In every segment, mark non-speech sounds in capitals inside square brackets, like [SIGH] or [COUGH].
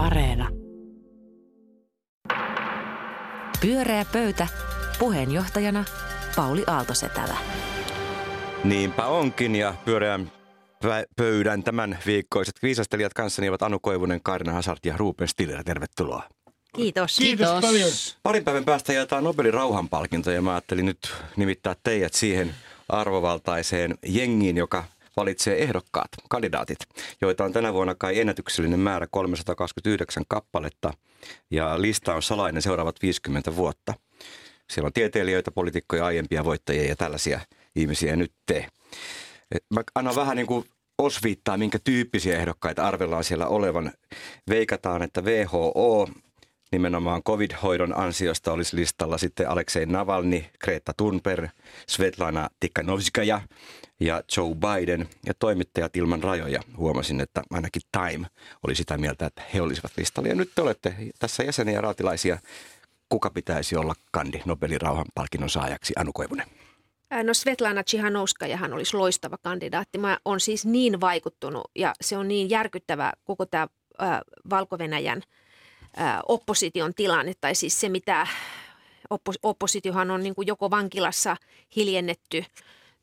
Areena. Pyöreä pöytä. Puheenjohtajana Pauli Aaltosetälä. Niinpä onkin ja pyöreän pöydän tämän viikkoiset viisastelijat kanssani ovat Anu Koivunen, Kaarina Hazard ja Ruben Stiller. Tervetuloa. Kiitos. Kiitos, Kiitos paljon. Parin päivän päästä jaetaan Nobelin rauhanpalkinto ja mä ajattelin nyt nimittää teidät siihen arvovaltaiseen jengiin, joka valitsee ehdokkaat, kandidaatit, joita on tänä vuonna kai ennätyksellinen määrä 329 kappaletta ja lista on salainen seuraavat 50 vuotta. Siellä on tieteilijöitä, poliitikkoja, aiempia voittajia ja tällaisia ihmisiä nyt te. Mä annan vähän niin kuin osviittaa, minkä tyyppisiä ehdokkaita arvellaan siellä olevan. Veikataan, että WHO nimenomaan covid-hoidon ansiosta olisi listalla sitten Aleksei Navalny, Greta Thunberg, Svetlana Tikhanovskaya ja Joe Biden ja toimittajat ilman rajoja. Huomasin, että ainakin Time oli sitä mieltä, että he olisivat listalla. Ja nyt te olette tässä jäseniä raatilaisia. Kuka pitäisi olla kandi Nobelin rauhanpalkinnon saajaksi? Anu Koivunen. No Svetlana hän olisi loistava kandidaatti. Mä on siis niin vaikuttunut ja se on niin järkyttävä koko tämä äh, Valko-Venäjän – opposition tilanne, tai siis se mitä oppositiohan on niin joko vankilassa hiljennetty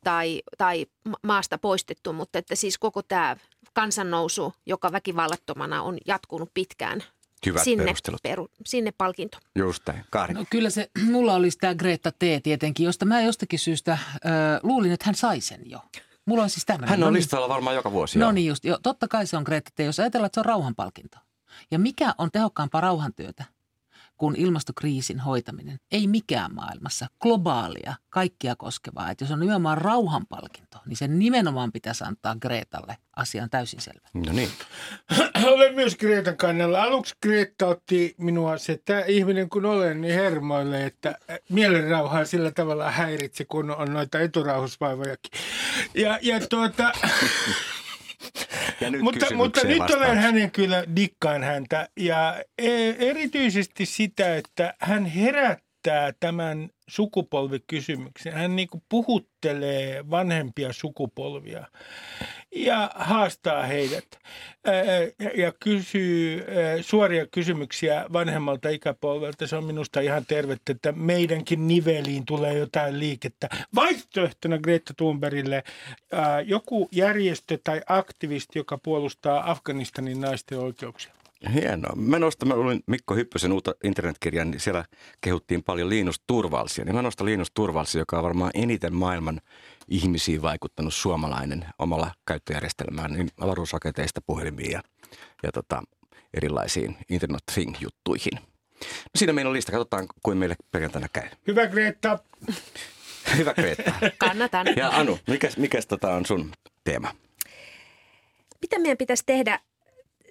tai, tai maasta poistettu, mutta että siis koko tämä kansannousu, joka väkivallattomana on jatkunut pitkään, Hyvät sinne, perustelut. Peru, sinne palkinto. Just näin. Kaari. No kyllä se, mulla olisi tämä Greta T tietenkin, josta mä jostakin syystä äh, luulin, että hän sai sen jo. Mulla on siis tämmöinen. Hän on no niin. listalla varmaan joka vuosi. No niin just, jo, totta kai se on Greta T. Jos ajatellaan, että se on rauhanpalkinto. Ja mikä on tehokkaampaa rauhantyötä kuin ilmastokriisin hoitaminen? Ei mikään maailmassa. Globaalia, kaikkia koskevaa. Että jos on nimenomaan rauhanpalkinto, niin sen nimenomaan pitäisi antaa Gretalle asian täysin selvä. No niin. [CLEARS THROAT] Olen myös Greetan kannalla. Aluksi Greta otti minua se, että ihminen kun olen, niin hermoille, että mielenrauhaa sillä tavalla häiritse, kun on noita eturauhusvaivojakin. Ja, ja tuota... [CLEARS THROAT] [LAUGHS] Ja nyt mutta mutta nyt olen hänen kyllä, dikkaan häntä. Ja e, erityisesti sitä, että hän herättää tämän sukupolvikysymyksen. Hän niin kuin puhuttelee vanhempia sukupolvia ja haastaa heidät ja kysyy suoria kysymyksiä vanhemmalta ikäpolvelta. Se on minusta ihan tervettä, että meidänkin niveliin tulee jotain liikettä. Vaihtoehtona Greta Thunbergille joku järjestö tai aktivisti, joka puolustaa Afganistanin naisten oikeuksia. Hienoa. Mä nostan, mä luin Mikko Hyppösen uutta internetkirjan, niin siellä kehuttiin paljon Linus Turvalsia. Niin mä nostan Linus Turvalsia, joka on varmaan eniten maailman ihmisiin vaikuttanut suomalainen omalla käyttöjärjestelmään, niin avaruusraketeista puhelimiin ja, ja tota, erilaisiin Internet Thing-juttuihin. No siinä meillä on lista. Katsotaan, kuin meille perjantaina käy. Hyvä Greta. Hyvä Greta. [LAUGHS] Kannatan. Ja Anu, mikäs, mikäs tota on sun teema? Mitä meidän pitäisi tehdä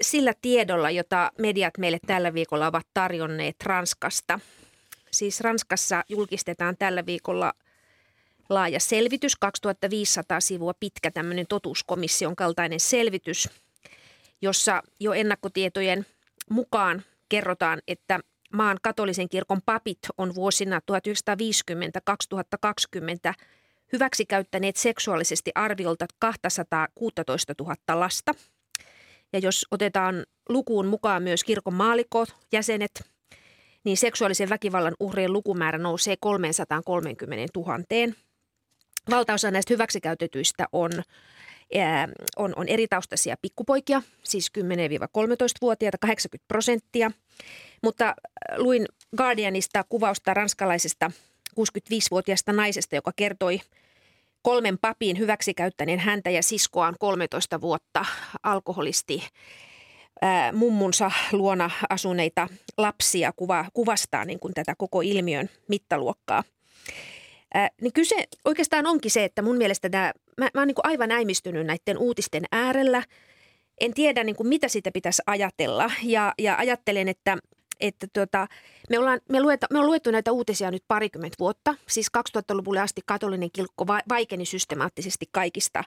sillä tiedolla, jota mediat meille tällä viikolla ovat tarjonneet Ranskasta. Siis Ranskassa julkistetaan tällä viikolla laaja selvitys, 2500 sivua pitkä tämmöinen totuuskomission kaltainen selvitys, jossa jo ennakkotietojen mukaan kerrotaan, että maan katolisen kirkon papit on vuosina 1950-2020 hyväksikäyttäneet seksuaalisesti arviolta 216 000 lasta – ja jos otetaan lukuun mukaan myös kirkon maalikot, jäsenet, niin seksuaalisen väkivallan uhrien lukumäärä nousee 330 000. Valtaosa näistä hyväksikäytetyistä on, ää, on, on eri taustaisia pikkupoikia, siis 10-13-vuotiaita, 80 prosenttia. Mutta luin Guardianista kuvausta ranskalaisesta 65-vuotiaasta naisesta, joka kertoi – kolmen papin hyväksikäyttäneen häntä ja siskoaan 13 vuotta alkoholisti mummunsa luona asuneita lapsia kuva, kuvastaa niin kuin tätä koko ilmiön mittaluokkaa. Ää, niin kyse oikeastaan onkin se, että mun mielestä tämä, mä, mä oon niin aivan äimistynyt näiden uutisten äärellä. En tiedä niin kuin mitä siitä pitäisi ajatella ja, ja ajattelen, että että tuota, me, ollaan, me, lueta, me on luettu näitä uutisia nyt parikymmentä vuotta. Siis 2000-luvulle asti katolinen kirkko vaikeni systemaattisesti kaikista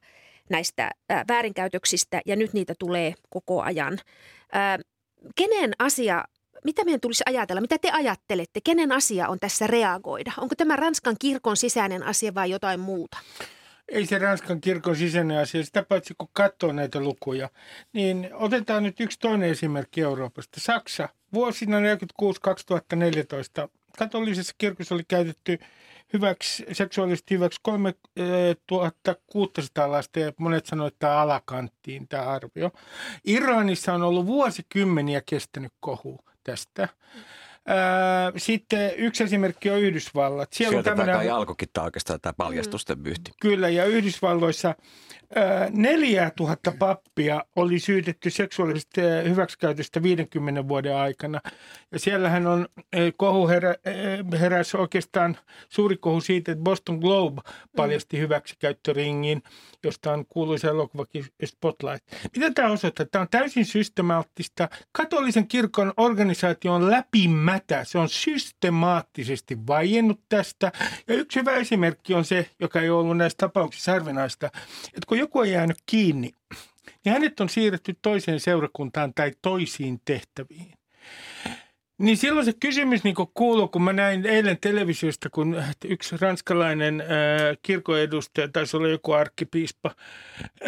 näistä ää, väärinkäytöksistä ja nyt niitä tulee koko ajan. Ää, kenen asia, mitä meidän tulisi ajatella, mitä te ajattelette, kenen asia on tässä reagoida? Onko tämä Ranskan kirkon sisäinen asia vai jotain muuta? ei se Ranskan kirkon sisäinen asia, sitä paitsi kun katsoo näitä lukuja, niin otetaan nyt yksi toinen esimerkki Euroopasta. Saksa vuosina 1946-2014 katolisessa kirkossa oli käytetty hyväksi, seksuaalisesti hyväksi 3600 lasta ja monet sanoivat, että tämä alakanttiin tämä arvio. Iranissa on ollut vuosikymmeniä kestänyt kohu tästä. Sitten yksi esimerkki on Yhdysvallat. Siellä Sieltä on tämmöinen, tämä oikeastaan tämä paljastusten mm. byhti. Kyllä, ja Yhdysvalloissa 4000 pappia oli syytetty seksuaalisesta hyväksikäytöstä 50 vuoden aikana. Ja siellähän on kohu herä, heräsi oikeastaan suuri kohu siitä, että Boston Globe paljasti mm. hyväksikäyttöringin, josta on kuuluisa elokuvakin Spotlight. Mitä tämä osoittaa? Tämä on täysin systemaattista. Katolisen kirkon organisaatio on läpimätä. Se on systemaattisesti vaiennut tästä. Ja yksi hyvä esimerkki on se, joka ei ollut näissä tapauksissa harvinaista, että kun joku on jäänyt kiinni, niin hänet on siirretty toiseen seurakuntaan tai toisiin tehtäviin. Niin silloin se kysymys niin kuuluu, kun mä näin eilen televisiosta, kun yksi ranskalainen äh, kirkoedustaja, taisi olla joku arkkipiispa,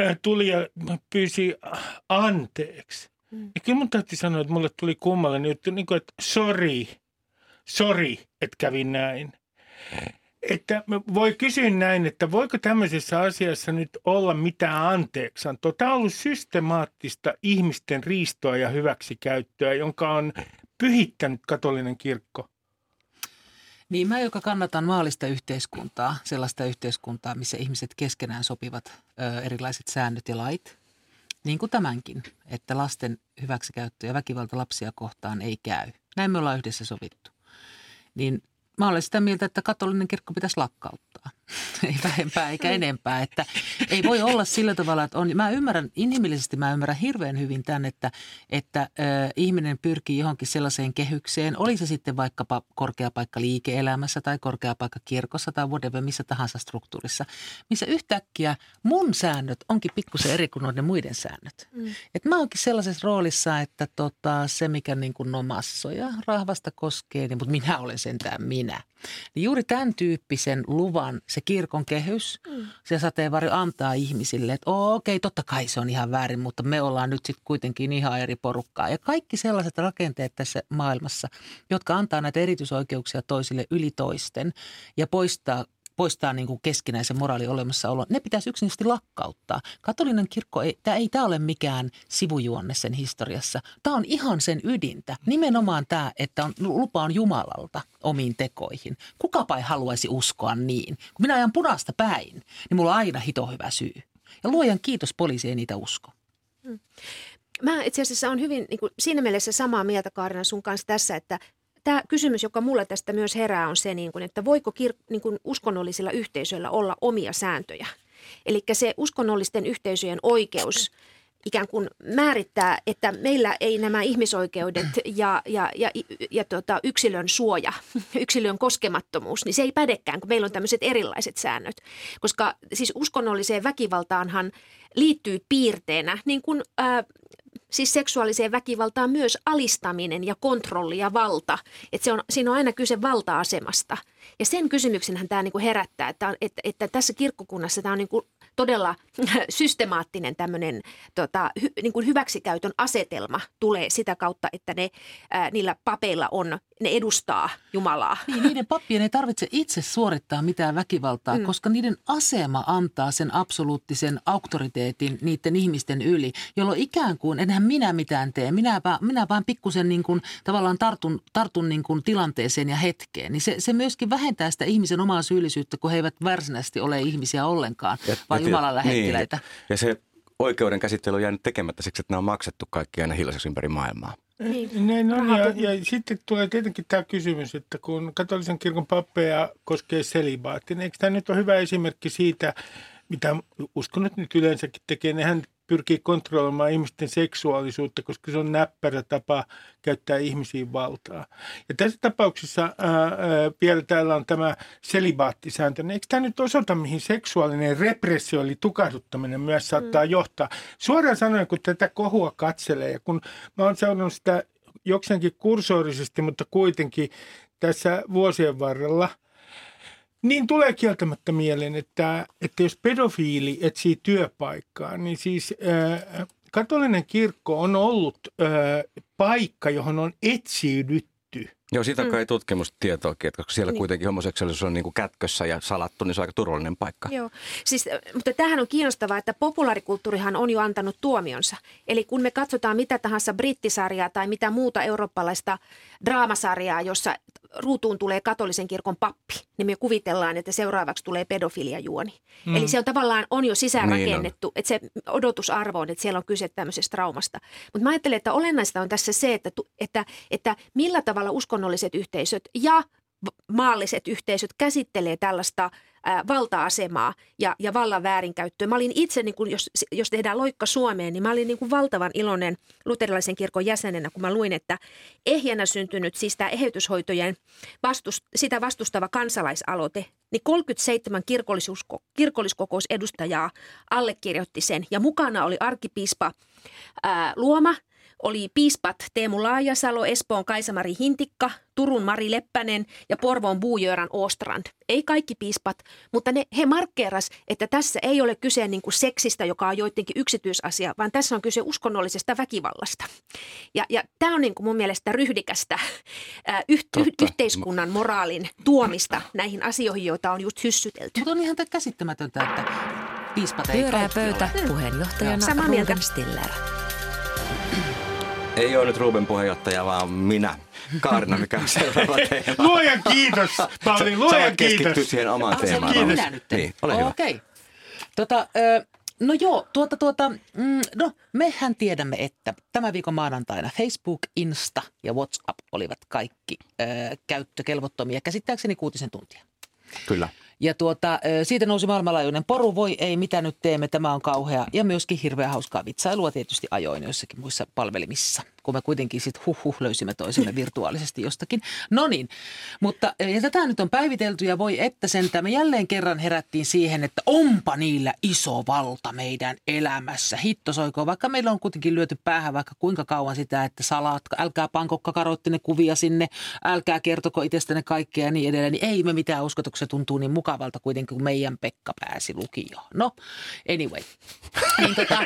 äh, tuli ja pyysi anteeksi. Mm. Ja kyllä mun täytyy sanoa, että mulle tuli kummallinen juttu, niin kuin, että sorry, sorry, että kävi näin että voi kysyä näin, että voiko tämmöisessä asiassa nyt olla mitään anteeksantoa. Tämä on ollut systemaattista ihmisten riistoa ja hyväksikäyttöä, jonka on pyhittänyt katolinen kirkko. Niin mä, joka kannatan maallista yhteiskuntaa, sellaista yhteiskuntaa, missä ihmiset keskenään sopivat ö, erilaiset säännöt ja lait, niin kuin tämänkin, että lasten hyväksikäyttö ja väkivalta lapsia kohtaan ei käy. Näin me ollaan yhdessä sovittu. Niin Mä olen sitä mieltä, että katolinen kirkko pitäisi lakkauttaa. [LAUGHS] ei vähempää eikä enempää. Että ei voi olla sillä tavalla, että on. Mä ymmärrän, inhimillisesti mä ymmärrän hirveän hyvin tämän, että, että äh, ihminen pyrkii johonkin sellaiseen kehykseen. Oli se sitten vaikkapa korkea paikka liike-elämässä tai korkea paikka kirkossa tai whatever, missä tahansa struktuurissa. Missä yhtäkkiä mun säännöt onkin pikkusen eri kuin noiden muiden säännöt. Mm. Et mä oonkin sellaisessa roolissa, että tota, se mikä niin kuin no massoja rahvasta koskee, niin, mutta minä olen sentään minä. Niin juuri tämän tyyppisen luvan se kirkon kehys, mm. se sateenvarjo antaa ihmisille, että okei, okay, totta kai se on ihan väärin, mutta me ollaan nyt sitten kuitenkin ihan eri porukkaa. Ja kaikki sellaiset rakenteet tässä maailmassa, jotka antaa näitä erityisoikeuksia toisille yli toisten ja poistaa poistaa niin kuin keskinäisen moraalin olemassaolon, ne pitäisi yksinkertaisesti lakkauttaa. Katolinen kirkko, ei, tämä ei tämä ole mikään sivujuonne sen historiassa. Tämä on ihan sen ydintä. Nimenomaan tämä, että on, lupa on Jumalalta omiin tekoihin. Kukapa ei haluaisi uskoa niin. Kun minä ajan punaista päin, niin mulla on aina hito hyvä syy. Ja luojan kiitos poliisi ei niitä usko. Hmm. Mä itse asiassa on hyvin niin kuin, siinä mielessä samaa mieltä Kaarina sun kanssa tässä, että tämä kysymys, joka mulle tästä myös herää, on se, niin kuin, että voiko kir- niin kuin uskonnollisilla yhteisöillä olla omia sääntöjä. Eli se uskonnollisten yhteisöjen oikeus ikään kuin määrittää, että meillä ei nämä ihmisoikeudet ja, ja, ja, ja tota, yksilön suoja, [LAUGHS] yksilön koskemattomuus, niin se ei pädekään, kun meillä on tämmöiset erilaiset säännöt. Koska siis uskonnolliseen väkivaltaanhan liittyy piirteenä, niin kuin ää, siis seksuaaliseen väkivaltaan myös alistaminen ja kontrolli ja valta. Että se on, siinä on aina kyse valta-asemasta. Ja sen kysymyksenhän tämä niin kuin herättää, että, että, että tässä kirkkokunnassa tämä on niin kuin todella [LAUGHS] systemaattinen tämmöinen tota, hy, niin kuin hyväksikäytön asetelma tulee sitä kautta, että ne, ää, niillä papeilla on, ne edustaa Jumalaa. Niin, niiden pappien ei tarvitse itse suorittaa mitään väkivaltaa, mm. koska niiden asema antaa sen absoluuttisen auktoriteetin niiden ihmisten yli, jolloin ikään kuin, enhän minä mitään tee, minä, minä vaan pikkusen niin kuin, tavallaan tartun, tartun niin kuin tilanteeseen ja hetkeen. Niin se, se myöskin vähentää sitä ihmisen omaa syyllisyyttä, kun he eivät varsinaisesti ole ihmisiä ollenkaan, ja, vaan Jumalan lähettiläitä. Niin. Ja se oikeuden käsittely on jäänyt tekemättä siksi, että nämä on maksettu kaikki aina hiljaiseksi ympäri maailmaa. Niin. Näin on, ja, ja sitten tulee tietenkin tämä kysymys, että kun katolisen kirkon pappeja koskee selibaatti, niin eikö tämä nyt ole hyvä esimerkki siitä, mitä uskonnot nyt yleensäkin tekee, nehän pyrkii kontrolloimaan ihmisten seksuaalisuutta, koska se on näppärä tapa käyttää ihmisiin valtaa. Ja tässä tapauksessa ää, ää, vielä täällä on tämä selibaattisääntö. Eikö tämä nyt osoita, mihin seksuaalinen repressio eli tukahduttaminen myös saattaa mm. johtaa? Suoraan sanoen, kun tätä kohua katselee ja kun mä oon seurannut sitä jokseenkin kursorisesti, mutta kuitenkin tässä vuosien varrella – Niin tulee kieltämättä mieleen, että, että jos pedofiili etsii työpaikkaa, niin siis äh, katolinen kirkko on ollut äh, paikka, johon on etsiydytty. Joo, siitä kai tutkimustietoakin, että koska siellä Niin. kuitenkin homoseksuaalisuus on niin kuin kätkössä ja salattu, niin se on aika turvallinen paikka. Joo, siis, äh, mutta tämähän on kiinnostavaa, että populaarikulttuurihan on jo antanut tuomionsa. Eli kun me katsotaan mitä tahansa brittisarjaa tai mitä muuta eurooppalaista draamasarjaa, jossa ruutuun tulee katolisen kirkon pappi, niin me kuvitellaan, että seuraavaksi tulee pedofiliajuoni. Mm. Eli se on tavallaan on jo sisäänrakennettu, niin että se odotusarvo on, että siellä on kyse tämmöisestä traumasta. Mutta mä ajattelen, että olennaista on tässä se, että, että, että millä tavalla uskonnolliset yhteisöt ja maalliset yhteisöt käsittelee tällaista ää, valta-asemaa ja, ja vallan väärinkäyttöä. Mä olin itse, niin kun jos, jos tehdään loikka Suomeen, niin mä olin niin kuin valtavan iloinen luterilaisen kirkon jäsenenä, kun mä luin, että ehjänä syntynyt, siis tämä eheytyshoitojen vastust, sitä vastustava kansalaisaloite, niin 37 kirkollisuusko, kirkolliskokousedustajaa allekirjoitti sen. Ja mukana oli arkkipiispa ää, Luoma, oli piispat Teemu Laajasalo, Espoon Kaisamari Hintikka, Turun Mari Leppänen ja Porvoon Buujöran Ostrand. Ei kaikki piispat, mutta ne, he markkeeras, että tässä ei ole kyse niin kuin seksistä, joka on joidenkin yksityisasia, vaan tässä on kyse uskonnollisesta väkivallasta. Ja, ja tämä on niin kuin mun mielestä ryhdikästä ää, yh, yh, yhteiskunnan moraalin tuomista näihin asioihin, joita on just hyssytelty. Mutta on ihan käsittämätöntä, että piispat ei kaikki pöytä ole. puheenjohtajana Samaa mieltä. Stiller. Ei ole nyt Ruben puheenjohtaja, vaan minä. Kaarina, mikä on seuraava [LAUGHS] teema. Luojan kiitos, Pauli, Sä luojan keskittyä kiitos. siihen omaan Ah, se teemaan. olin Rauli. minä nyt. Niin, ole hyvä. Okei. Tota, ö, no joo, tuota, tuota, mm, no mehän tiedämme, että tämän viikon maanantaina Facebook, Insta ja WhatsApp olivat kaikki ö, käyttökelvottomia käsittääkseni kuutisen tuntia. Kyllä. Ja tuota, siitä nousi maailmanlaajuinen poru, voi ei, mitä nyt teemme, tämä on kauhea. Ja myöskin hirveän hauskaa vitsailua tietysti ajoin joissakin muissa palvelimissa, kun me kuitenkin sitten huh huh löysimme toisemme [LAUGHS] virtuaalisesti jostakin. No niin, mutta ö, ja tätä nyt on päivitelty ja voi että sentään me jälleen kerran herättiin siihen, että onpa niillä iso valta meidän elämässä. Hitto soikoon, vaikka meillä on kuitenkin lyöty päähän vaikka kuinka kauan sitä, että salat, älkää panko kakaroittine kuvia sinne, älkää kertoko itsestänne kaikkea ja niin edelleen, niin ei me mitään uskota, kun se tuntuu niin mukavalta kuitenkin, kun meidän Pekka pääsi lukioon. No, anyway. [LAUGHS] niin, tota,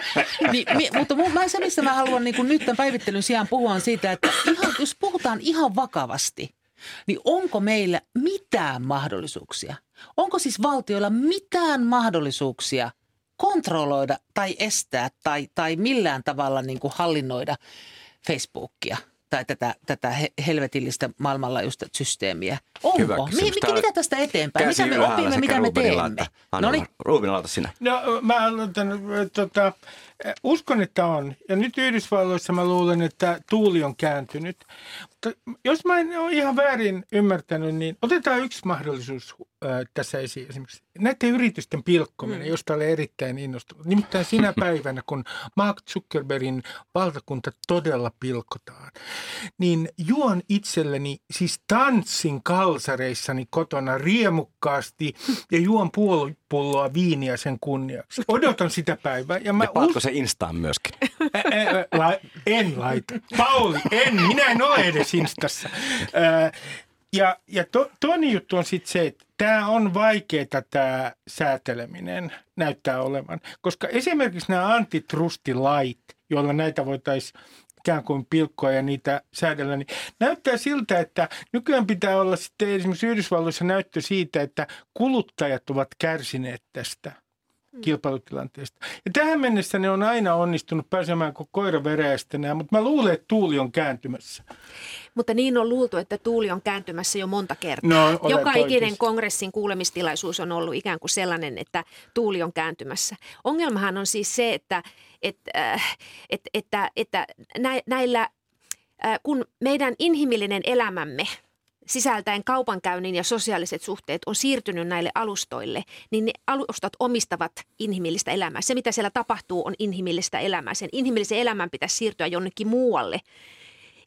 niin, mi, mutta mun, mä, se, mistä mä haluan niin kuin nyt tämän päivittelyn sijaan puhua on siitä, että ihan, jos puhutaan ihan vakavasti, niin onko meillä mitään mahdollisuuksia? Onko siis valtioilla mitään mahdollisuuksia kontrolloida tai estää tai, tai millään tavalla niin kuin hallinnoida Facebookia tai tätä, tätä he- helvetillistä maailmanlaajuista systeemiä? Hyvä Onko? Mi, kysymys. mikä, Täällä mitä tästä eteenpäin? Mitä me opimme, mitä me teemme? No niin, Ruben, aloita sinä. No mä aloitan, tota, uskon, että on. Ja nyt Yhdysvalloissa mä luulen, että tuuli on kääntynyt. Mutta jos mä en ole ihan väärin ymmärtänyt, niin otetaan yksi mahdollisuus tässä esiin. Esimerkiksi näiden yritysten pilkkominen, mm. josta olen erittäin innostunut. Nimittäin sinä [LAUGHS] päivänä, kun Mark Zuckerbergin valtakunta todella pilkotaan, niin juon itselleni, siis tanssin kalsareissani kotona riemukkaasti ja juon puolipulloa viiniä sen kunniaksi. [LAUGHS] Odotan sitä päivää. Ja mä Ja paatko se Instaan myöskin? [LAUGHS] Ä, ä, la, en laita. Pauli, en. Minä en ole edes Instassa. Ä, ja ja to, toinen juttu on sitten se, että tämä on vaikeaa tämä sääteleminen näyttää olevan. Koska esimerkiksi nämä antitrustilait, joilla näitä voitaisiin ikään kuin pilkkoa ja niitä säädellä, niin näyttää siltä, että nykyään pitää olla sitten esimerkiksi Yhdysvalloissa näyttö siitä, että kuluttajat ovat kärsineet tästä kilpailutilanteesta. Ja tähän mennessä ne on aina onnistunut pääsemään kuin koira veräjästä mutta mä luulen, että tuuli on kääntymässä. Mutta niin on luultu, että tuuli on kääntymässä jo monta kertaa. No, Joka ikinen oikeassa. kongressin kuulemistilaisuus on ollut ikään kuin sellainen, että tuuli on kääntymässä. Ongelmahan on siis se, että, että, äh, että, että, että nä- näillä, äh, kun meidän inhimillinen elämämme sisältäen kaupankäynnin ja sosiaaliset suhteet on siirtynyt näille alustoille, niin ne alustat omistavat inhimillistä elämää. Se, mitä siellä tapahtuu, on inhimillistä elämää. Sen inhimillisen elämän pitäisi siirtyä jonnekin muualle.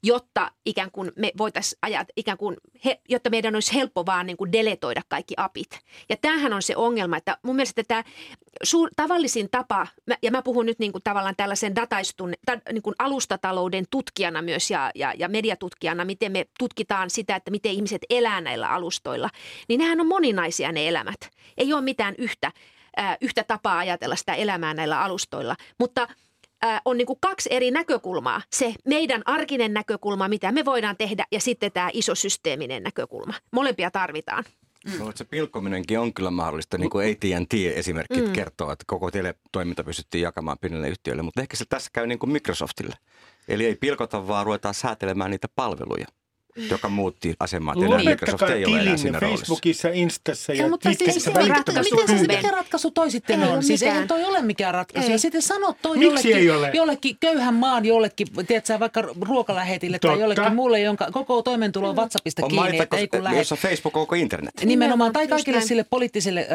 Jotta ikään kuin me voitaisiin ajat, ikään kuin, he, jotta meidän olisi helppo vaan niin kuin deletoida kaikki apit. Ja tämähän on se ongelma, että mun mielestä tämä suur, tavallisin tapa, ja mä puhun nyt niin kuin tavallaan tällaisen dataistun, ta, niin kuin alustatalouden tutkijana myös ja, ja, ja mediatutkijana, miten me tutkitaan sitä, että miten ihmiset elää näillä alustoilla, niin nehän on moninaisia ne elämät. Ei ole mitään yhtä, äh, yhtä tapaa ajatella sitä elämää näillä alustoilla, mutta – on niin kuin kaksi eri näkökulmaa. Se meidän arkinen näkökulma, mitä me voidaan tehdä, ja sitten tämä iso systeeminen näkökulma. Molempia tarvitaan. Mm. No, se pilkkominenkin on kyllä mahdollista, niin kuin AT&T esimerkit mm. kertoo, että koko teletoiminta pystyttiin jakamaan pienelle yhtiölle, mutta ehkä se tässä käy niin kuin Microsoftille. Eli ei pilkota, vaan ruvetaan säätelemään niitä palveluja joka muutti asemaa. Enää Microsoft ei ole enää siinä Facebookissa, Instassa ja, ja mutta Twitterissä. Siis, ratkaisu, miten se, mikä ratkaisu toi sitten ei on? Siis eihän toi ole mikään ratkaisu. Ei. Ja sitten sanot toi Miksi jollekin, ei ole? jollekin köyhän maan jollekin, tiedätkö, vaikka ruokalähetille Totta. tai jollekin muulle, jonka koko toimeentulo on WhatsAppista on kiinni. Maita, ei kun lähe. jossa Facebook on koko internet. Nimenomaan, tai kaikille sille poliittiselle,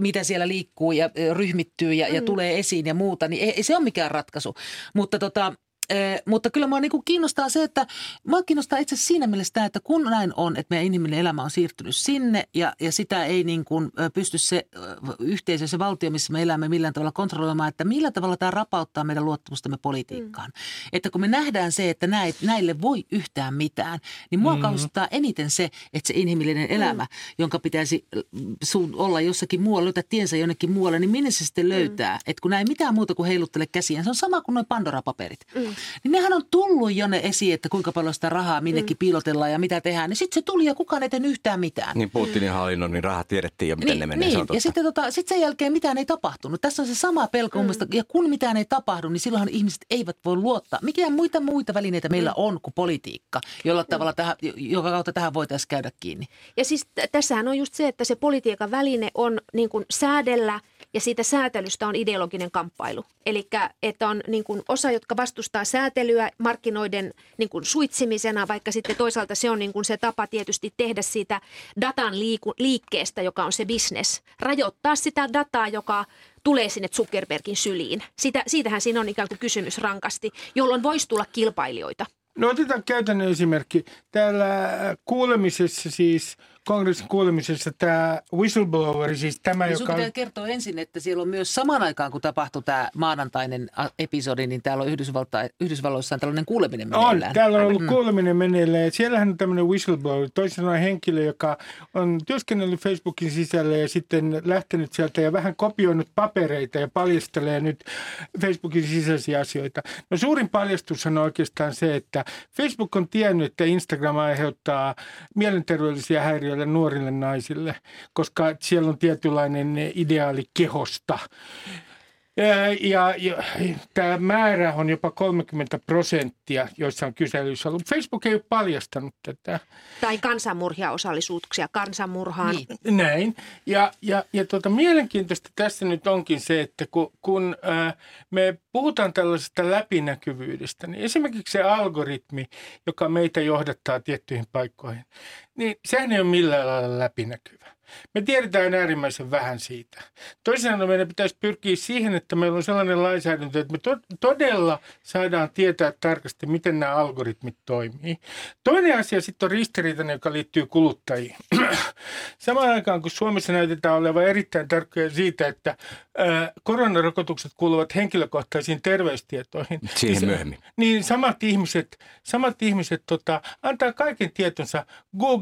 mitä siellä liikkuu ja ryhmittyy ja, ja mm. tulee esiin ja muuta, niin ei, ei se ole mikään ratkaisu. Mutta tota, Eh, mutta kyllä mua niin kiinnostaa se, että mua kiinnostaa itse siinä mielessä tämä, että kun näin on, että meidän inhimillinen elämä on siirtynyt sinne ja, ja sitä ei niin kuin pysty se yhteisö, se valtio, missä me elämme millään tavalla kontrolloimaan, että millä tavalla tämä rapauttaa meidän luottamustamme politiikkaan. Mm. Että kun me nähdään se, että näille voi yhtään mitään, niin mua mm. kauhistuttaa eniten se, että se inhimillinen mm. elämä, mm. jonka pitäisi olla jossakin muualla, löytää tiensä jonnekin muualle, niin minne se sitten mm. löytää? Mm. Että kun näin mitään muuta kuin heiluttele käsiään, se on sama kuin noin Pandora-paperit. Mm. Niin nehän on tullut jo ne esiin, että kuinka paljon sitä rahaa minnekin mm. piilotellaan ja mitä tehdään. Niin sitten se tuli ja kukaan ei tehnyt yhtään mitään. Niin Putinin hallinnon, niin rahat tiedettiin jo, miten niin, ne menee. Niin. Ja sitten tota, sit sen jälkeen mitään ei tapahtunut. Tässä on se sama pelko mm. Ja kun mitään ei tapahdu, niin silloin ihmiset eivät voi luottaa. Mikä muita muita välineitä meillä mm. on kuin politiikka, jolla mm. tavalla tähän, joka kautta tähän voitaisiin käydä kiinni? Ja siis tässähän on just se, että se politiikan väline on niin kuin säädellä – ja siitä säätelystä on ideologinen kamppailu. Eli että on niin kuin osa, jotka vastustaa säätelyä markkinoiden niin kuin suitsimisena, vaikka sitten toisaalta se on niin kuin se tapa tietysti tehdä siitä datan liiku, liikkeestä, joka on se business. Rajoittaa sitä dataa, joka tulee sinne Zuckerbergin syliin. Siitä, siitähän siinä on ikään kuin kysymys rankasti, jolloin voisi tulla kilpailijoita. No otetaan käytännön esimerkki. Täällä kuulemisessa siis – kongressin kuulemisessa tämä whistleblower, siis tämä, ja joka... pitää kertoa ensin, että siellä on myös samaan aikaan, kun tapahtui tämä maanantainen episodi, niin täällä on Yhdysvalloissa on tällainen kuuleminen meneillään. On, täällä on ollut mm. kuuleminen meneillään. Ja siellähän on tämmöinen whistleblower, toisin sanoen henkilö, joka on työskennellyt Facebookin sisällä ja sitten lähtenyt sieltä ja vähän kopioinut papereita ja paljastelee nyt Facebookin sisäisiä asioita. No suurin paljastus on oikeastaan se, että Facebook on tiennyt, että Instagram aiheuttaa mielenterveydellisiä häiriöitä nuorille, nuorille naisille, koska siellä on tietynlainen ideaali kehosta. Ja, ja, ja tämä määrä on jopa 30 prosenttia joissain kyselyissä ollut. Facebook ei ole paljastanut tätä. Tai kansanmurhia-osallisuuksia kansanmurhaan. Niin. Näin. Ja, ja, ja tuota, mielenkiintoista tässä nyt onkin se, että kun, kun ää, me puhutaan tällaisesta läpinäkyvyydestä, niin esimerkiksi se algoritmi, joka meitä johdattaa tiettyihin paikkoihin, niin sehän ei ole millään lailla läpinäkyvä. Me tiedetään äärimmäisen vähän siitä. Toisaalta meidän pitäisi pyrkiä siihen, että meillä on sellainen lainsäädäntö, että me to- todella saadaan tietää tarkasti, miten nämä algoritmit toimii. Toinen asia sitten on ristiriitainen, joka liittyy kuluttajiin. [COUGHS] Samaan aikaan, kun Suomessa näytetään olevan erittäin tarkkoja siitä, että ää, koronarokotukset kuuluvat henkilökohtaisiin terveystietoihin. Siihen niin, myöhemmin. Niin samat ihmiset, samat ihmiset tota, antaa kaiken tietonsa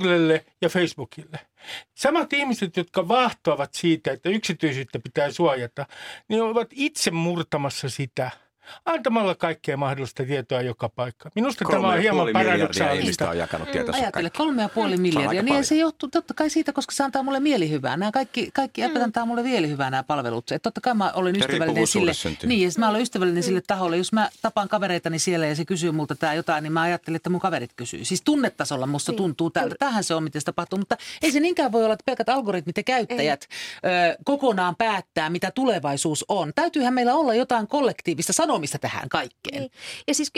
Googlelle ja Facebookille. Samat ihmiset, jotka vahtoavat siitä, että yksityisyyttä pitää suojata, niin ovat itse murtamassa sitä – antamalla kaikkea mahdollista tietoa joka paikka. Minusta kolme tämä on hieman paradoksaalista. on jakanut tietonsa. Ajattele, kolme ja puoli miljardia. Niin se johtuu totta kai siitä, koska se antaa mulle mielihyvää. Nämä kaikki, kaikki mm. antaa mulle mielihyvää nämä palvelut. Et totta kai mä olen ystävällinen sille. Niin, ja mä olen ystävällinen mm. sille taholle. Jos mä tapaan kavereitani siellä ja se kysyy multa tämä jotain, niin mä ajattelen, että mun kaverit kysyy. Siis tunnetasolla musta niin. tuntuu tältä. Tähän se on, miten se tapahtuu. Mutta ei se niinkään voi olla, että pelkät algoritmit ja käyttäjät ö, kokonaan päättää, mitä tulevaisuus on. Täytyyhän meillä olla jotain kollektiivista. Sano sitomista tähän kaikkeen. Niin. Ja siis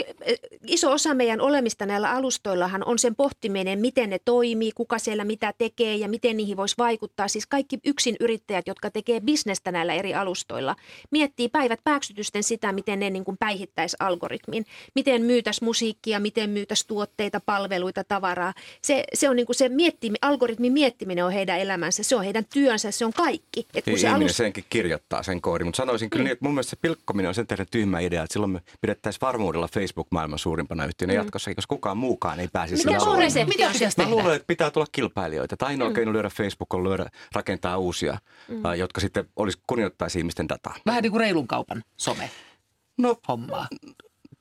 iso osa meidän olemista näillä alustoillahan on sen pohtiminen, miten ne toimii, kuka siellä mitä tekee ja miten niihin voisi vaikuttaa. Siis kaikki yksin yrittäjät, jotka tekee bisnestä näillä eri alustoilla, miettii päivät pääksytysten sitä, miten ne niin päihittäisi algoritmin. Miten myytäisi musiikkia, miten myytäisi tuotteita, palveluita, tavaraa. Se, se on niin kuin se miettimi, algoritmin miettiminen on heidän elämänsä, se on heidän työnsä, se on kaikki. Et kun se ihminen alus... senkin kirjoittaa sen koodin, mutta sanoisin kyllä mm. niin, että mun mielestä se pilkkominen on sen tehdä tyhmä idea, että silloin me pidettäisiin varmuudella Facebook maailman suurimpana yhtiönä mm. jatkossakin, koska kukaan muukaan ei pääsisi Mikä se? Mitä pitäisi tehdä? Mä luulen, että pitää tulla kilpailijoita. Tai ainoa mm. keino lyödä Facebook on lyödä, rakentaa uusia, mm. jotka sitten olisi kunnioittaisi ihmisten dataa. Vähän niin kuin reilun kaupan some. No, hommaa.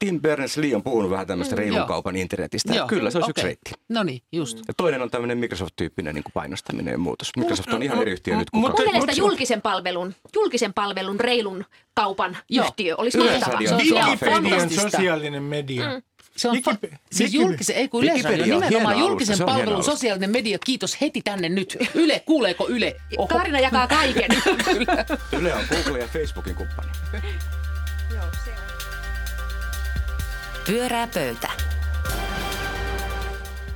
Tim Berners-Lee on puhunut vähän tämmöistä mm, reilun kaupan internetistä. Joo. Kyllä, se olisi okay. yksi reitti. No niin, just. Ja toinen on tämmöinen Microsoft-tyyppinen niin kuin painostaminen ja muutos. Microsoft on ihan eri yhtiö nyt kuin Mun mielestä julkisen palvelun, julkisen palvelun reilun kaupan Joo. yhtiö olisi mahtava. Wikipedian sosiaalinen media. Mm. Se on fa- siis julkisen, ei kun Yleisradio, nimenomaan julkisen alusta, palvelun sosiaalinen media. Kiitos heti tänne nyt. Yle, kuuleeko Yle? Oho. Karina jakaa kaiken. [LAUGHS] Yle on Google ja Facebookin kumppani. Joo, se on. Pyörää pöytä.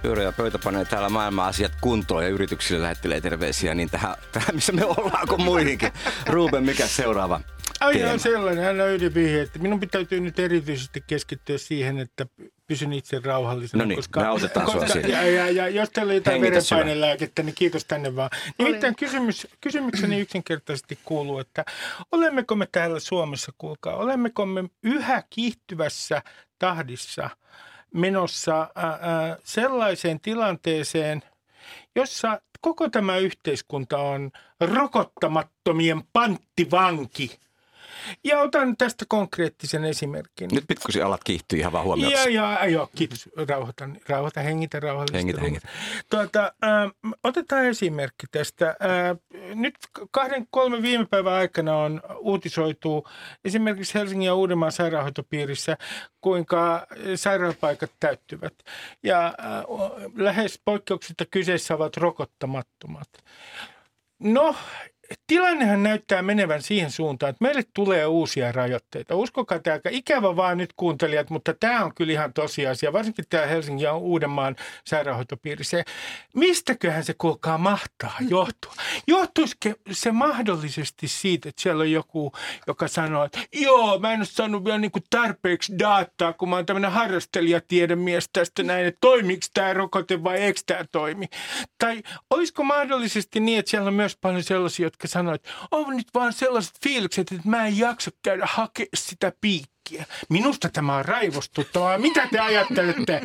Pyörää pöytä panee täällä maailman asiat kuntoon ja yrityksille lähettelee terveisiä niin tähän, tähän missä me ollaan kuin muihinkin. Ruben, mikä seuraava? Ai sellainen, hän on ydinvihje, että minun pitäytyy nyt erityisesti keskittyä siihen, että pysyn itse rauhallisena. No niin, koska, me autetaan koska, sua ja, ja, ja, jos teillä on jotain verenpainelääkettä, niin kiitos tänne vaan. Nimittäin kysymys, kysymykseni yksinkertaisesti kuuluu, että olemmeko me täällä Suomessa, kuulkaa, olemmeko me yhä kiihtyvässä tahdissa menossa ää, ää, sellaiseen tilanteeseen, jossa koko tämä yhteiskunta on rokottamattomien panttivanki – ja otan tästä konkreettisen esimerkin. Nyt pikkusi alat kiihtyy ihan vaan huomioon. Ja, ja, joo, kiitos. Rauhoitan, rauhoita, hengitä rauhallisesti. Hengitä, hengitä. Tuota, äh, otetaan esimerkki tästä. Äh, nyt kahden, kolme viime päivän aikana on uutisoitu esimerkiksi Helsingin ja Uudenmaan sairaanhoitopiirissä, kuinka sairaalapaikat täyttyvät. Ja äh, lähes poikkeuksista kyseessä ovat rokottamattomat. No, tilannehan näyttää menevän siihen suuntaan, että meille tulee uusia rajoitteita. Uskokaa tämä aika ikävä vaan nyt kuuntelijat, mutta tämä on kyllä ihan tosiasia, varsinkin tämä Helsingin ja Uudenmaan sairaanhoitopiirissä. Mistäköhän se kuulkaa mahtaa johtua? Johtuisiko se mahdollisesti siitä, että siellä on joku, joka sanoo, että joo, mä en ole saanut vielä niin kuin tarpeeksi dataa, kun mä oon tämmöinen harrastelijatiedemies tästä näin, että toimiiko tämä rokote vai eikö tämä toimi? Tai olisiko mahdollisesti niin, että siellä on myös paljon sellaisia, jotka sanoo, että on nyt vaan sellaiset fiilikset, että mä en jaksa käydä hakea sitä piikkiä. Minusta tämä on raivostuttavaa. Mitä te ajattelette?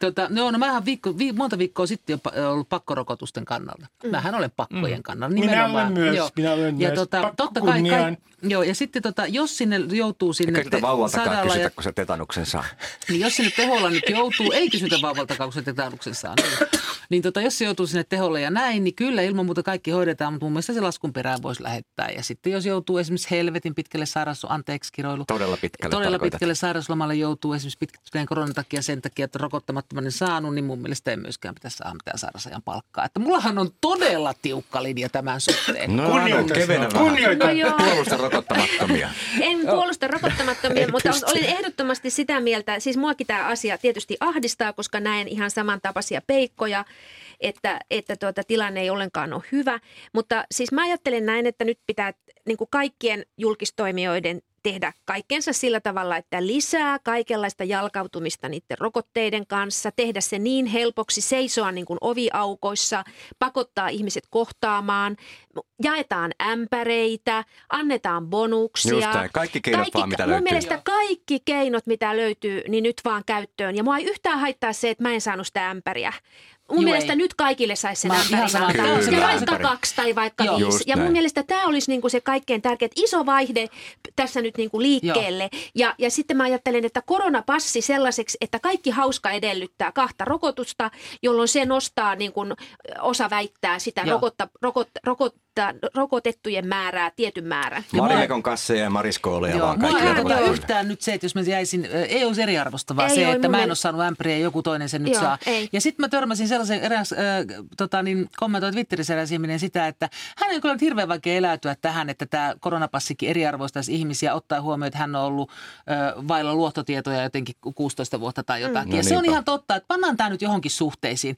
Tota, no, no mähän viikko, vi, monta viikkoa sitten jo ollut pakkorokotusten kannalta. Mm. Mähän olen pakkojen mm. kannalla. Minä olen myös. Joo. Minä olen ja myös. Tota, totta kai, kai, joo, ja sitten tota, jos sinne joutuu sinne... Eikä sitä vauvaltakaan kysytä, ja, kun se tetanuksen saa. [LAUGHS] Niin jos sinne teholla nyt joutuu, ei kysytä vauvaltakaan, kun se tetanuksen saa. Niin, niin tota, jos se joutuu sinne teholle ja näin, niin kyllä ilman muuta kaikki hoidetaan, mutta mun mielestä se laskun perään voisi lähettää. Ja sitten jos joutuu esimerkiksi helvetin pitkälle sairaus, anteeksi kiroilu. Todella pitkälle Todella pitkälle sairauslomalle joutuu esimerkiksi pitkän koronan takia sen takia, että rokottamattomainen saanut, niin mun mielestä ei myöskään pitäisi saada mitään sairausajan palkkaa. Että mullahan on todella tiukka linja tämän suhteen. No, Kunnioitan. No, rokottamattomia. En puolusta rokottamattomia, [LAUGHS] mutta pysty. olin ehdottomasti sitä mieltä, siis muakin tämä asia tietysti ahdistaa, koska näen ihan samantapaisia peikkoja että, että tuota, tilanne ei ollenkaan ole hyvä. Mutta siis mä ajattelen näin, että nyt pitää niin kuin kaikkien julkistoimijoiden tehdä kaikkensa sillä tavalla, että lisää kaikenlaista jalkautumista niiden rokotteiden kanssa, tehdä se niin helpoksi, seisoa niin kuin oviaukoissa, pakottaa ihmiset kohtaamaan, jaetaan ämpäreitä, annetaan bonuksia. Just näin. Kaikki keinot kaikki, vaan, mitä mun löytyy. mielestä kaikki keinot, mitä löytyy, niin nyt vaan käyttöön. Ja mua ei yhtään haittaa se, että mä en saanut sitä ämpäriä. Mun Juu, mielestä ei. nyt kaikille saisi sen ämpärin Ja vaikka kaksi tai vaikka Joo. viisi. Ja mun näin. mielestä tämä olisi niinku se kaikkein tärkein iso vaihde tässä nyt niinku liikkeelle. Ja, ja sitten mä ajattelen, että koronapassi sellaiseksi, että kaikki hauska edellyttää kahta rokotusta, jolloin se nostaa, niin kuin osa väittää sitä rokotta, rokot, rokot, rokottaa, rokotettujen määrää tietyn määrän. Marimekon kasseja ja mariskooleja vaan mua kaikki. rokottaa. yhtään nyt se, että jos mä jäisin, ei olisi eriarvostavaa Ei se, ole että mä en ole saanut ämpäriä ja joku toinen sen nyt Joo, saa. ei. Ja sitten mä törmäsin sellaisen eräs, äh, tota, niin, kommentoi Twitterissä eräs ihminen sitä, että hän on kyllä nyt hirveän vaikea eläytyä tähän, että tämä koronapassikin eriarvoistaisi ihmisiä, ottaa huomioon, että hän on ollut äh, vailla luottotietoja jotenkin 16 vuotta tai jotakin. No ja se on niinpä. ihan totta, että pannaan tämä nyt johonkin suhteisiin.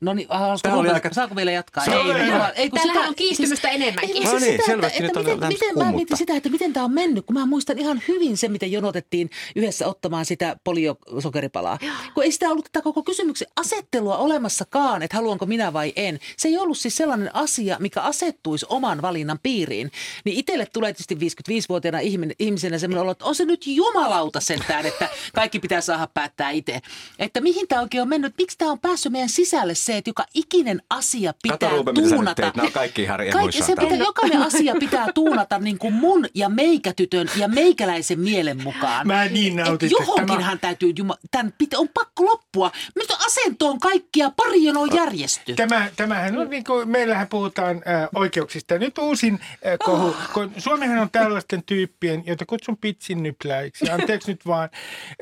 No niin, haluaisiko Tämä oli aika- saako vielä jatkaa? Se oli ei, hyvä. ei, kun Täällähän sitä- on kiistymystä enemmänkin. Ei, No siis niin, sitä, selvästi että, nyt että on miten, miten, mä mietin sitä, että miten tämä on mennyt, kun mä muistan ihan hyvin se, miten jonotettiin yhdessä ottamaan sitä poliosokeripalaa. Kun ei sitä ollut tätä koko kysymyksen asettelua olemassakaan, että haluanko minä vai en. Se ei ollut siis sellainen asia, mikä asettuisi oman valinnan piiriin. Niin itselle tulee tietysti 55-vuotiaana ihminen- ihmisenä sellainen olo, että on se nyt jumalauta sentään, että kaikki pitää saada päättää itse. Että mihin tämä oikein on mennyt, miksi tämä on päässyt meidän sisälle se, että joka ikinen asia pitää Kato Ruben, mitä tuunata. teet. Nämä on kaikki ihan Kaikki, riemuissaan se pitää, jokainen asia pitää tuunata niin kuin mun ja meikätytön ja meikäläisen mielen mukaan. Mä niin nautin, että Johonkinhan täytyy, juma, tämän pitä, on pakko loppua. Nyt asentoon kaikkia pari jonoa järjesty. Tämä, tämähän on niin kuin, meillähän puhutaan äh, oikeuksista. Nyt uusin äh, kohu, Oh. kun Suomihan on tällaisten tyyppien, joita kutsun pitsin nypläiksi. Anteeksi nyt vaan,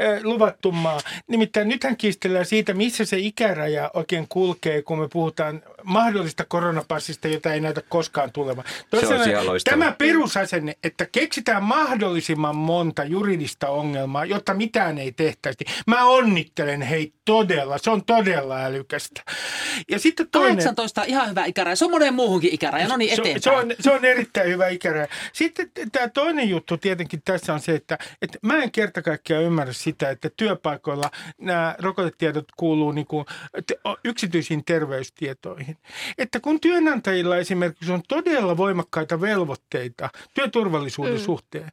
äh, luvattu maa. Nimittäin nythän kiistellään siitä, missä se ikäraja oikein kulkee, kun me puhutaan mahdollista koronapassista, jota ei näytä koskaan tulevan. Loistava. Tämä perusasenne, että keksitään mahdollisimman monta juridista ongelmaa, jotta mitään ei tehtäisi. Mä onnittelen hei todella, se on todella älykästä. Ja sitten toinen... 18 on ihan hyvä ikäraja. Se on monen muuhunkin ikäraja. No niin, Se, eteenpäin. se, on, se on erittäin hyvä ikäraja. Sitten tämä toinen juttu tietenkin tässä on se, että, että mä en kerta kaikkiaan ymmärrä sitä, että työpaikoilla nämä rokotetiedot kuuluu niin kuin yksityisiin terveystietoihin. Että kun työnantajilla esimerkiksi on todella voimakkaita velvoitteita työturvallisuuden mm. suhteen,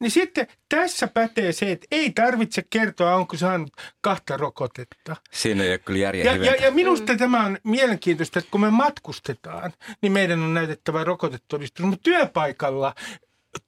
niin sitten tässä pätee se, että ei tarvitse kertoa, onko saanut kahta rokotetta. Siinä ei ole kyllä järjen Ja, hiventä. ja, ja minusta mm. tämä on mielenkiintoista, että kun me matkustetaan, niin meidän on näytettävä rokotetodistus. Mutta työpaikalla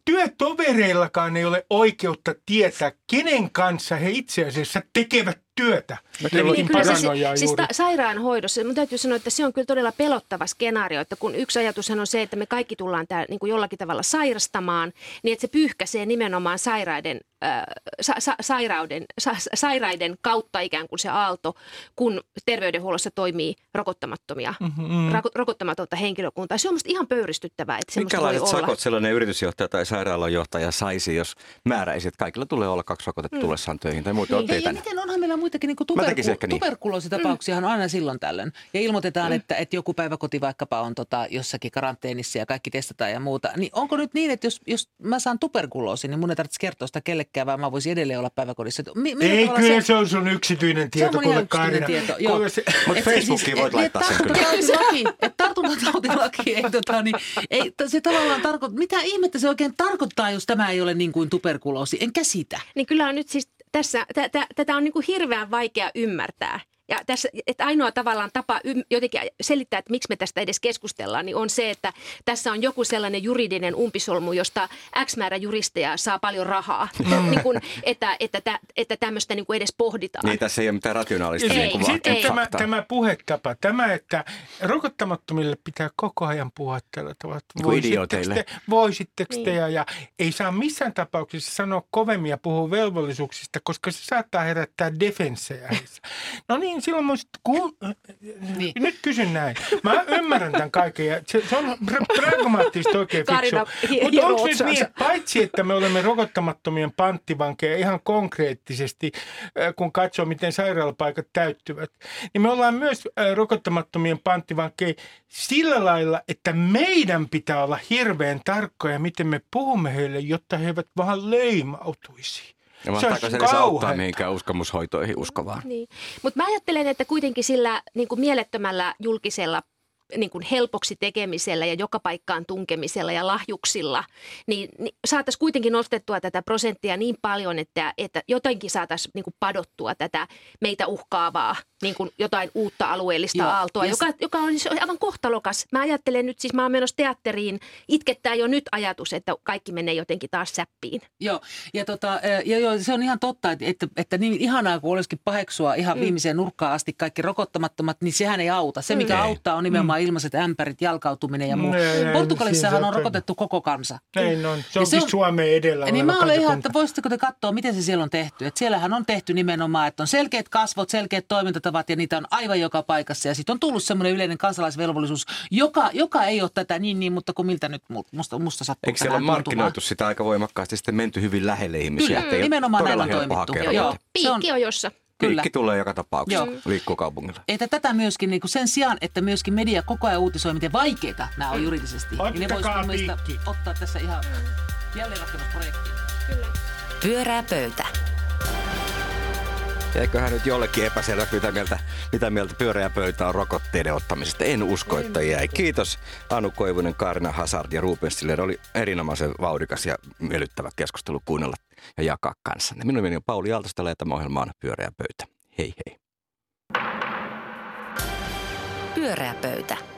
työtovereillakaan ei ole oikeutta tietää, kenen kanssa he itse asiassa tekevät työtä. Niin, kyllä se, siis ta- sairaanhoidossa, mun täytyy sanoa, että se on kyllä todella pelottava skenaario, että kun yksi ajatushan on se, että me kaikki tullaan tää, niin kuin jollakin tavalla sairastamaan, niin että se pyyhkäisee nimenomaan sairaiden, äh, sa- sa- sairauden, sa- sairaiden kautta ikään kuin se aalto, kun terveydenhuollossa toimii rokottamattomia, mm-hmm. rako- rokottamatonta henkilökuntaa. Se on musta ihan pöyristyttävää, että semmoista voi Minkälaiset olla. sakot sellainen yritysjohtaja tai sairaalajohtaja saisi, jos määräisi, että kaikilla tulee olla kaksi rokotetta tullessaan töihin tai muuten on Ja, miten onhan meillä muitakin niin tuberku- ehkä niin. tuberkuloositapauksiahan on aina silloin tällöin. Ja ilmoitetaan, että, että joku päiväkoti vaikkapa on tota, jossakin karanteenissa ja kaikki testataan ja muuta. Niin onko nyt niin, että jos, jos mä saan tuberkuloosin, niin mun ei tarvitse kertoa sitä kellekään, vaan mä voisin edelleen olla päiväkodissa. Millä Ei, kyllä se on sun yksityinen Se on tieto, kuule ihan yksityinen Kaarina. tieto, joo. Kuule se- Mutta Et- Facebookiin voit et- laittaa et sen kyllä. tartuntatautilaki, että tartuntatautilaki ei, tota, niin, ei se tavallaan tarkoita, mitä ihmettä se oikein tarkoittaa, jos tämä ei ole niin kuin tuberkuloosi? En käsitä. Niin kyllä on nyt siis tässä, tä, tä, tätä on niin kuin hirveän vaikea ymmärtää. Ja tässä, että ainoa tavallaan tapa jotenkin selittää, että miksi me tästä edes keskustellaan, niin on se, että tässä on joku sellainen juridinen umpisolmu, josta X määrä juristeja saa paljon rahaa. [LAUGHS] niin kuin, että, että, tä, että tämmöistä niin kuin edes pohditaan. Niin tässä ei ole mitään rationaalista Ei, niin kuin Sitten ei. tämä, tämä puhetapa, tämä, että rokottamattomille pitää koko ajan puhua tällä tavalla. että Niin voisitteko te- Voisitteko te Niin. ja, ja ei saa missään tapauksessa sanoa kovemmin ja puhua velvollisuuksista, koska se saattaa herättää defenssejä heissä. No niin, silloin mä olisin, kun, Niin. nyt kysyn näin. Mä ymmärrän tämän kaiken ja se, se on pra- pragmaattisesti oikein fiksu. Mutta onko nyt niin, paitsi että me olemme rokottamattomien panttivankeja ihan konkreettisesti, äh, kun katsoo miten sairaalapaikat täyttyvät, niin me ollaan myös äh, rokottamattomien panttivankeja sillä lailla, että meidän pitää olla hirveän tarkkoja, miten me puhumme heille, jotta he eivät vaan leimautuisi. Ja mahtaako olisi se edes auttaa mihinkään uskomushoitoihin uskovaan? Niin. Mutta mä ajattelen, että kuitenkin sillä niin kuin mielettömällä julkisella niin kuin helpoksi tekemisellä ja joka paikkaan tunkemisella ja lahjuksilla, niin, niin saataisiin kuitenkin nostettua tätä prosenttia niin paljon, että, että jotenkin saataisiin niin kuin padottua tätä meitä uhkaavaa niin kuin jotain uutta alueellista Joo, aaltoa, joka, joka on siis aivan kohtalokas. Mä ajattelen nyt, siis mä oon menossa teatteriin, itkettää jo nyt ajatus, että kaikki menee jotenkin taas säppiin. Joo, ja, tota, ää, ja joo, se on ihan totta, että, että, että niin ihanaa kuin olisikin paheksua ihan viimeiseen nurkkaan asti kaikki rokottamattomat, niin sehän ei auta. Se, mikä Ei. auttaa, on nimenomaan ilmaiset ämpärit, jalkautuminen ja muu. Mm. Portugalissahan on rokotettu koko kansa. Näin on. Se Ja on, se se on- Suomen edellä Niin mä olen ihan, että voisitteko te katsoa, miten se siellä on tehty. Että siellähän on tehty nimenomaan, että on selkeät kasvot, selkeät toimintatavat ja niitä on aivan joka paikassa. Ja sitten on tullut semmoinen yleinen kansalaisvelvollisuus, joka, joka ei ole tätä niin niin, mutta kun miltä nyt mu- musta, musta sattuu Eikö siellä ole tänään tuntumaan. markkinoitu sitä aika voimakkaasti sitten menty hyvin lähelle ihmisiä? Kyllä, ole nimenomaan näin on toimittu. Joo, on- Piikki on jossa. Kyllä. Piikki tulee joka tapauksessa, Joo. liikkuu kaupungilla. Että tätä myöskin niin kuin sen sijaan, että myöskin media koko ajan uutisoi, miten vaikeita nämä on juridisesti. niin ne voisi Ottakaa ottaa tässä ihan jälleenrakennusprojektiin. Pyöreä pöytä. Eiköhän nyt jollekin epäselväksi, mitä mieltä, mitä mieltä pyöreä pöytä on rokotteiden ottamisesta. En usko, että jäi. Kiitos Anu Koivunen, Kaarina Hazard ja Ruben Stiller. Oli erinomaisen vauhdikas ja miellyttävä keskustelu kuunnella ja jakaa kanssanne. Minun nimeni on Pauli Aaltostala ja tämä ohjelma on Pyöreä pöytä. Hei hei. Pyöreä pöytä.